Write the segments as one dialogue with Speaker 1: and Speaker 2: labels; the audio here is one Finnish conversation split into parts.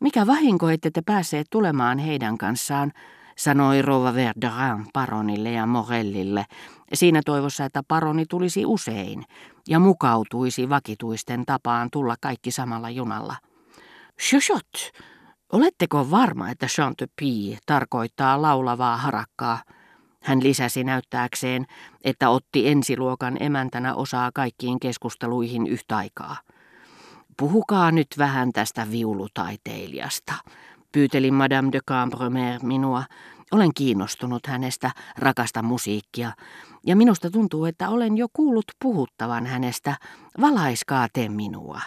Speaker 1: Mikä vahinko, ette te päässeet tulemaan heidän kanssaan, sanoi Rova Verderin paronille ja Morellille, siinä toivossa, että paroni tulisi usein ja mukautuisi vakituisten tapaan tulla kaikki samalla junalla. Chuchot, oletteko varma, että Chantepie tarkoittaa laulavaa harakkaa? Hän lisäsi näyttääkseen, että otti ensiluokan emäntänä osaa kaikkiin keskusteluihin yhtä aikaa. Puhukaa nyt vähän tästä viulutaiteilijasta, pyyteli Madame de Cambremer minua. Olen kiinnostunut hänestä, rakasta musiikkia, ja minusta tuntuu, että olen jo kuullut puhuttavan hänestä. Valaiskaa te minua.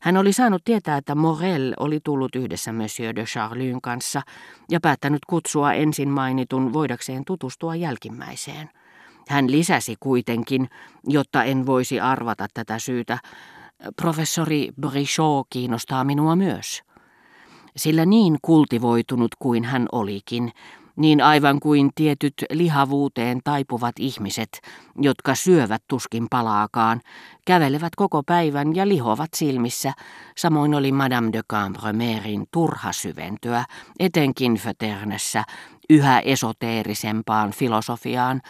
Speaker 1: Hän oli saanut tietää, että Morel oli tullut yhdessä Monsieur de Charlyn kanssa ja päättänyt kutsua ensin mainitun voidakseen tutustua jälkimmäiseen. Hän lisäsi kuitenkin, jotta en voisi arvata tätä syytä, professori Brichot kiinnostaa minua myös. Sillä niin kultivoitunut kuin hän olikin, niin aivan kuin tietyt lihavuuteen taipuvat ihmiset, jotka syövät tuskin palaakaan, kävelevät koko päivän ja lihovat silmissä, samoin oli Madame de Cambremerin turha syventyä, etenkin Föternessä, yhä esoteerisempaan filosofiaan,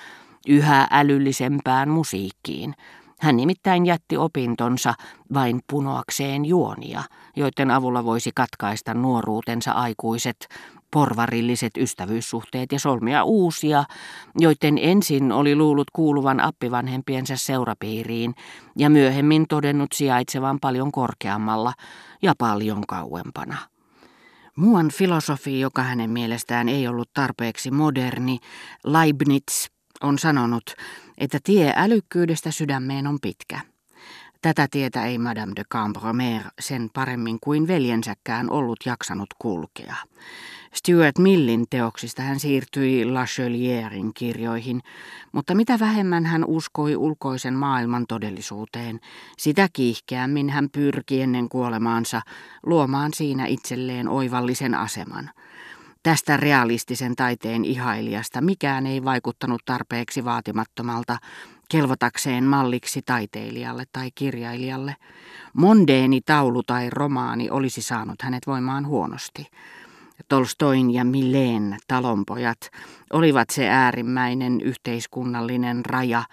Speaker 1: yhä älyllisempään musiikkiin, hän nimittäin jätti opintonsa vain punoakseen juonia, joiden avulla voisi katkaista nuoruutensa aikuiset, porvarilliset ystävyyssuhteet ja solmia uusia, joiden ensin oli luullut kuuluvan appivanhempiensa seurapiiriin ja myöhemmin todennut sijaitsevan paljon korkeammalla ja paljon kauempana. Muuan filosofi, joka hänen mielestään ei ollut tarpeeksi moderni, Leibniz, on sanonut, että tie älykkyydestä sydämeen on pitkä. Tätä tietä ei Madame de Cambromer sen paremmin kuin veljensäkään ollut jaksanut kulkea. Stuart Millin teoksista hän siirtyi La Chelierin kirjoihin, mutta mitä vähemmän hän uskoi ulkoisen maailman todellisuuteen, sitä kiihkeämmin hän pyrki ennen kuolemaansa luomaan siinä itselleen oivallisen aseman – Tästä realistisen taiteen ihailijasta mikään ei vaikuttanut tarpeeksi vaatimattomalta kelvotakseen malliksi taiteilijalle tai kirjailijalle. Mondeeni taulu tai romaani olisi saanut hänet voimaan huonosti. Tolstoin ja Milleen talonpojat olivat se äärimmäinen yhteiskunnallinen raja,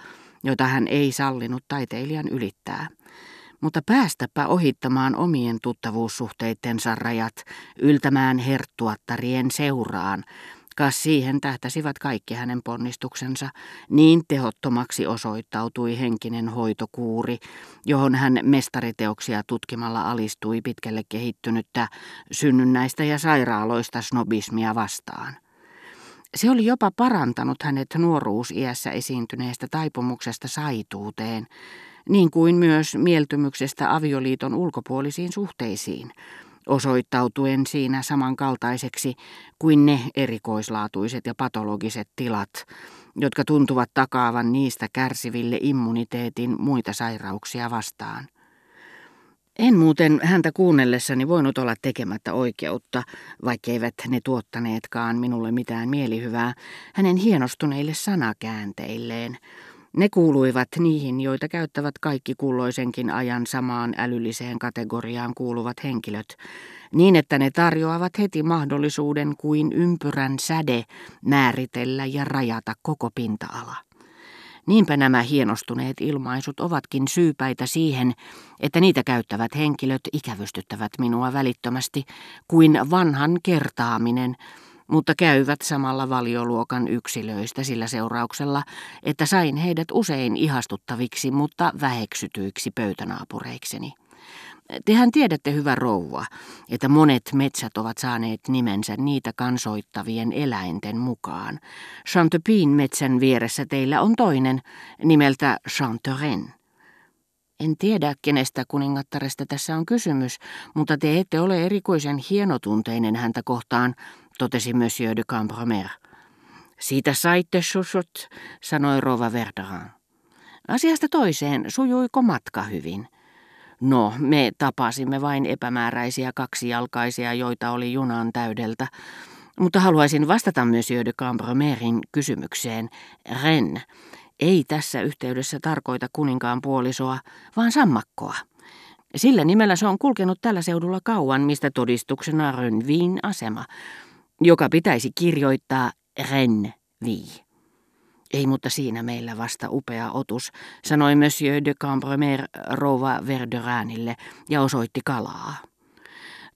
Speaker 1: jota hän ei sallinut taiteilijan ylittää mutta päästäpä ohittamaan omien tuttavuussuhteittensa rajat, yltämään herttuattarien seuraan, kas siihen tähtäsivät kaikki hänen ponnistuksensa, niin tehottomaksi osoittautui henkinen hoitokuuri, johon hän mestariteoksia tutkimalla alistui pitkälle kehittynyttä synnynnäistä ja sairaaloista snobismia vastaan. Se oli jopa parantanut hänet nuoruusiässä esiintyneestä taipumuksesta saituuteen, niin kuin myös mieltymyksestä avioliiton ulkopuolisiin suhteisiin, osoittautuen siinä samankaltaiseksi kuin ne erikoislaatuiset ja patologiset tilat, jotka tuntuvat takaavan niistä kärsiville immuniteetin muita sairauksia vastaan. En muuten häntä kuunnellessani voinut olla tekemättä oikeutta, vaikkeivät ne tuottaneetkaan minulle mitään mielihyvää, hänen hienostuneille sanakäänteilleen, ne kuuluivat niihin, joita käyttävät kaikki kulloisenkin ajan samaan älylliseen kategoriaan kuuluvat henkilöt, niin että ne tarjoavat heti mahdollisuuden kuin ympyrän säde määritellä ja rajata koko pinta-ala. Niinpä nämä hienostuneet ilmaisut ovatkin syypäitä siihen, että niitä käyttävät henkilöt ikävystyttävät minua välittömästi kuin vanhan kertaaminen, mutta käyvät samalla valioluokan yksilöistä sillä seurauksella, että sain heidät usein ihastuttaviksi, mutta väheksytyiksi pöytänaapureikseni. Tehän tiedätte, hyvä rouva, että monet metsät ovat saaneet nimensä niitä kansoittavien eläinten mukaan. Chantepin metsän vieressä teillä on toinen, nimeltä Chanteren. En tiedä, kenestä kuningattaresta tässä on kysymys, mutta te ette ole erikoisen hienotunteinen häntä kohtaan, totesi Monsieur de Cambromer. Siitä saitte, chouchot, sanoi Rova Verderin. Asiasta toiseen, sujuiko matka hyvin? No, me tapasimme vain epämääräisiä kaksijalkaisia, joita oli junan täydeltä. Mutta haluaisin vastata Monsieur de Cambromerin kysymykseen. Ren ei tässä yhteydessä tarkoita kuninkaan puolisoa, vaan sammakkoa. Sillä nimellä se on kulkenut tällä seudulla kauan, mistä todistuksena Rönviin asema, joka pitäisi kirjoittaa Renvi. Ei, mutta siinä meillä vasta upea otus, sanoi Monsieur de Cambremer rouva Verderanille ja osoitti kalaa.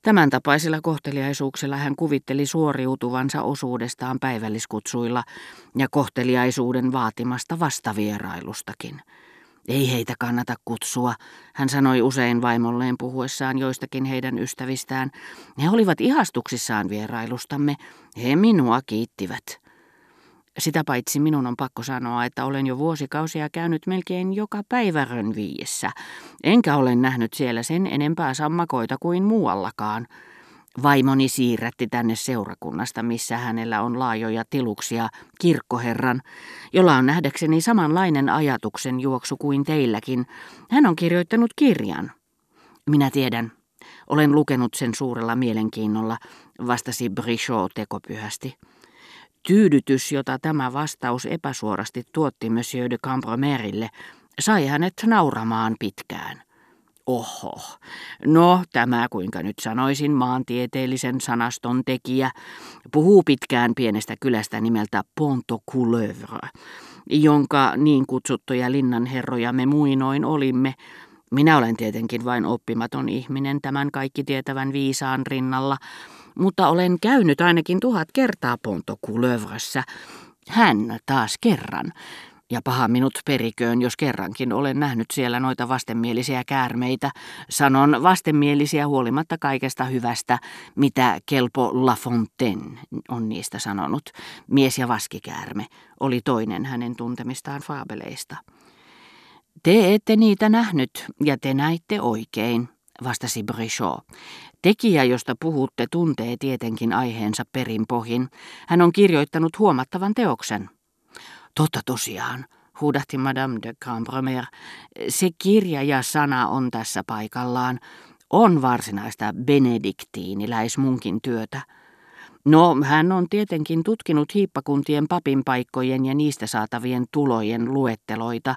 Speaker 1: Tämän tapaisilla kohteliaisuuksilla hän kuvitteli suoriutuvansa osuudestaan päivälliskutsuilla ja kohteliaisuuden vaatimasta vastavierailustakin. Ei heitä kannata kutsua, hän sanoi usein vaimolleen puhuessaan joistakin heidän ystävistään. He olivat ihastuksissaan vierailustamme, he minua kiittivät. Sitä paitsi minun on pakko sanoa, että olen jo vuosikausia käynyt melkein joka päivä Rönviiessä, enkä ole nähnyt siellä sen enempää sammakoita kuin muuallakaan. Vaimoni siirrätti tänne seurakunnasta, missä hänellä on laajoja tiluksia, kirkkoherran, jolla on nähdäkseni samanlainen ajatuksen juoksu kuin teilläkin. Hän on kirjoittanut kirjan. Minä tiedän. Olen lukenut sen suurella mielenkiinnolla, vastasi Brichot tekopyhästi. Tyydytys, jota tämä vastaus epäsuorasti tuotti Monsieur de Cambromerille, sai hänet nauramaan pitkään. Oho, no tämä kuinka nyt sanoisin maantieteellisen sanaston tekijä, puhuu pitkään pienestä kylästä nimeltä Couleuvre, jonka niin kutsuttuja linnanherroja me muinoin olimme. Minä olen tietenkin vain oppimaton ihminen tämän kaikki tietävän viisaan rinnalla, mutta olen käynyt ainakin tuhat kertaa Couleuvressä. Hän taas kerran. Ja paha minut periköön, jos kerrankin olen nähnyt siellä noita vastenmielisiä käärmeitä. Sanon vastenmielisiä huolimatta kaikesta hyvästä, mitä Kelpo La Fontaine on niistä sanonut. Mies ja vaskikäärme oli toinen hänen tuntemistaan faabeleista. Te ette niitä nähnyt, ja te näitte oikein, vastasi Brichot. Tekijä, josta puhutte, tuntee tietenkin aiheensa perinpohjin. Hän on kirjoittanut huomattavan teoksen. Totta tosiaan, huudahti Madame de Cambremer. Se kirja ja sana on tässä paikallaan. On varsinaista benediktiiniläismunkin työtä. No, hän on tietenkin tutkinut hiippakuntien papinpaikkojen ja niistä saatavien tulojen luetteloita,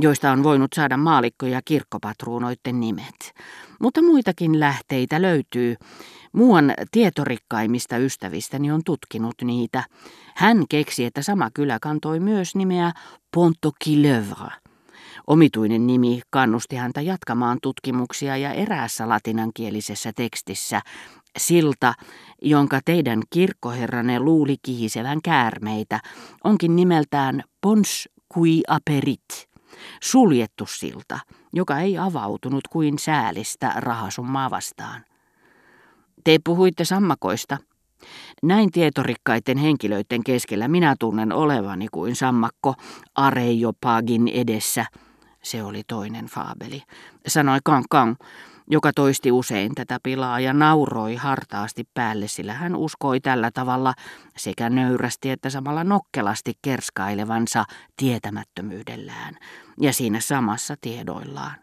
Speaker 1: joista on voinut saada maalikko- ja kirkkopatruunoiden nimet. Mutta muitakin lähteitä löytyy. Muuan tietorikkaimmista ystävistäni on tutkinut niitä. Hän keksi, että sama kylä kantoi myös nimeä Pontoquilevre. Omituinen nimi kannusti häntä jatkamaan tutkimuksia ja eräässä latinankielisessä tekstissä silta, jonka teidän kirkkoherranne luuli kihisevän käärmeitä, onkin nimeltään Pons qui aperit, suljettu silta, joka ei avautunut kuin säälistä rahasummaa vastaan. Te puhuitte sammakoista. Näin tietorikkaiden henkilöiden keskellä minä tunnen olevani kuin sammakko Areiopagin edessä. Se oli toinen faabeli, sanoi Kang Kang, joka toisti usein tätä pilaa ja nauroi hartaasti päälle, sillä hän uskoi tällä tavalla sekä nöyrästi että samalla nokkelasti kerskailevansa tietämättömyydellään ja siinä samassa tiedoillaan.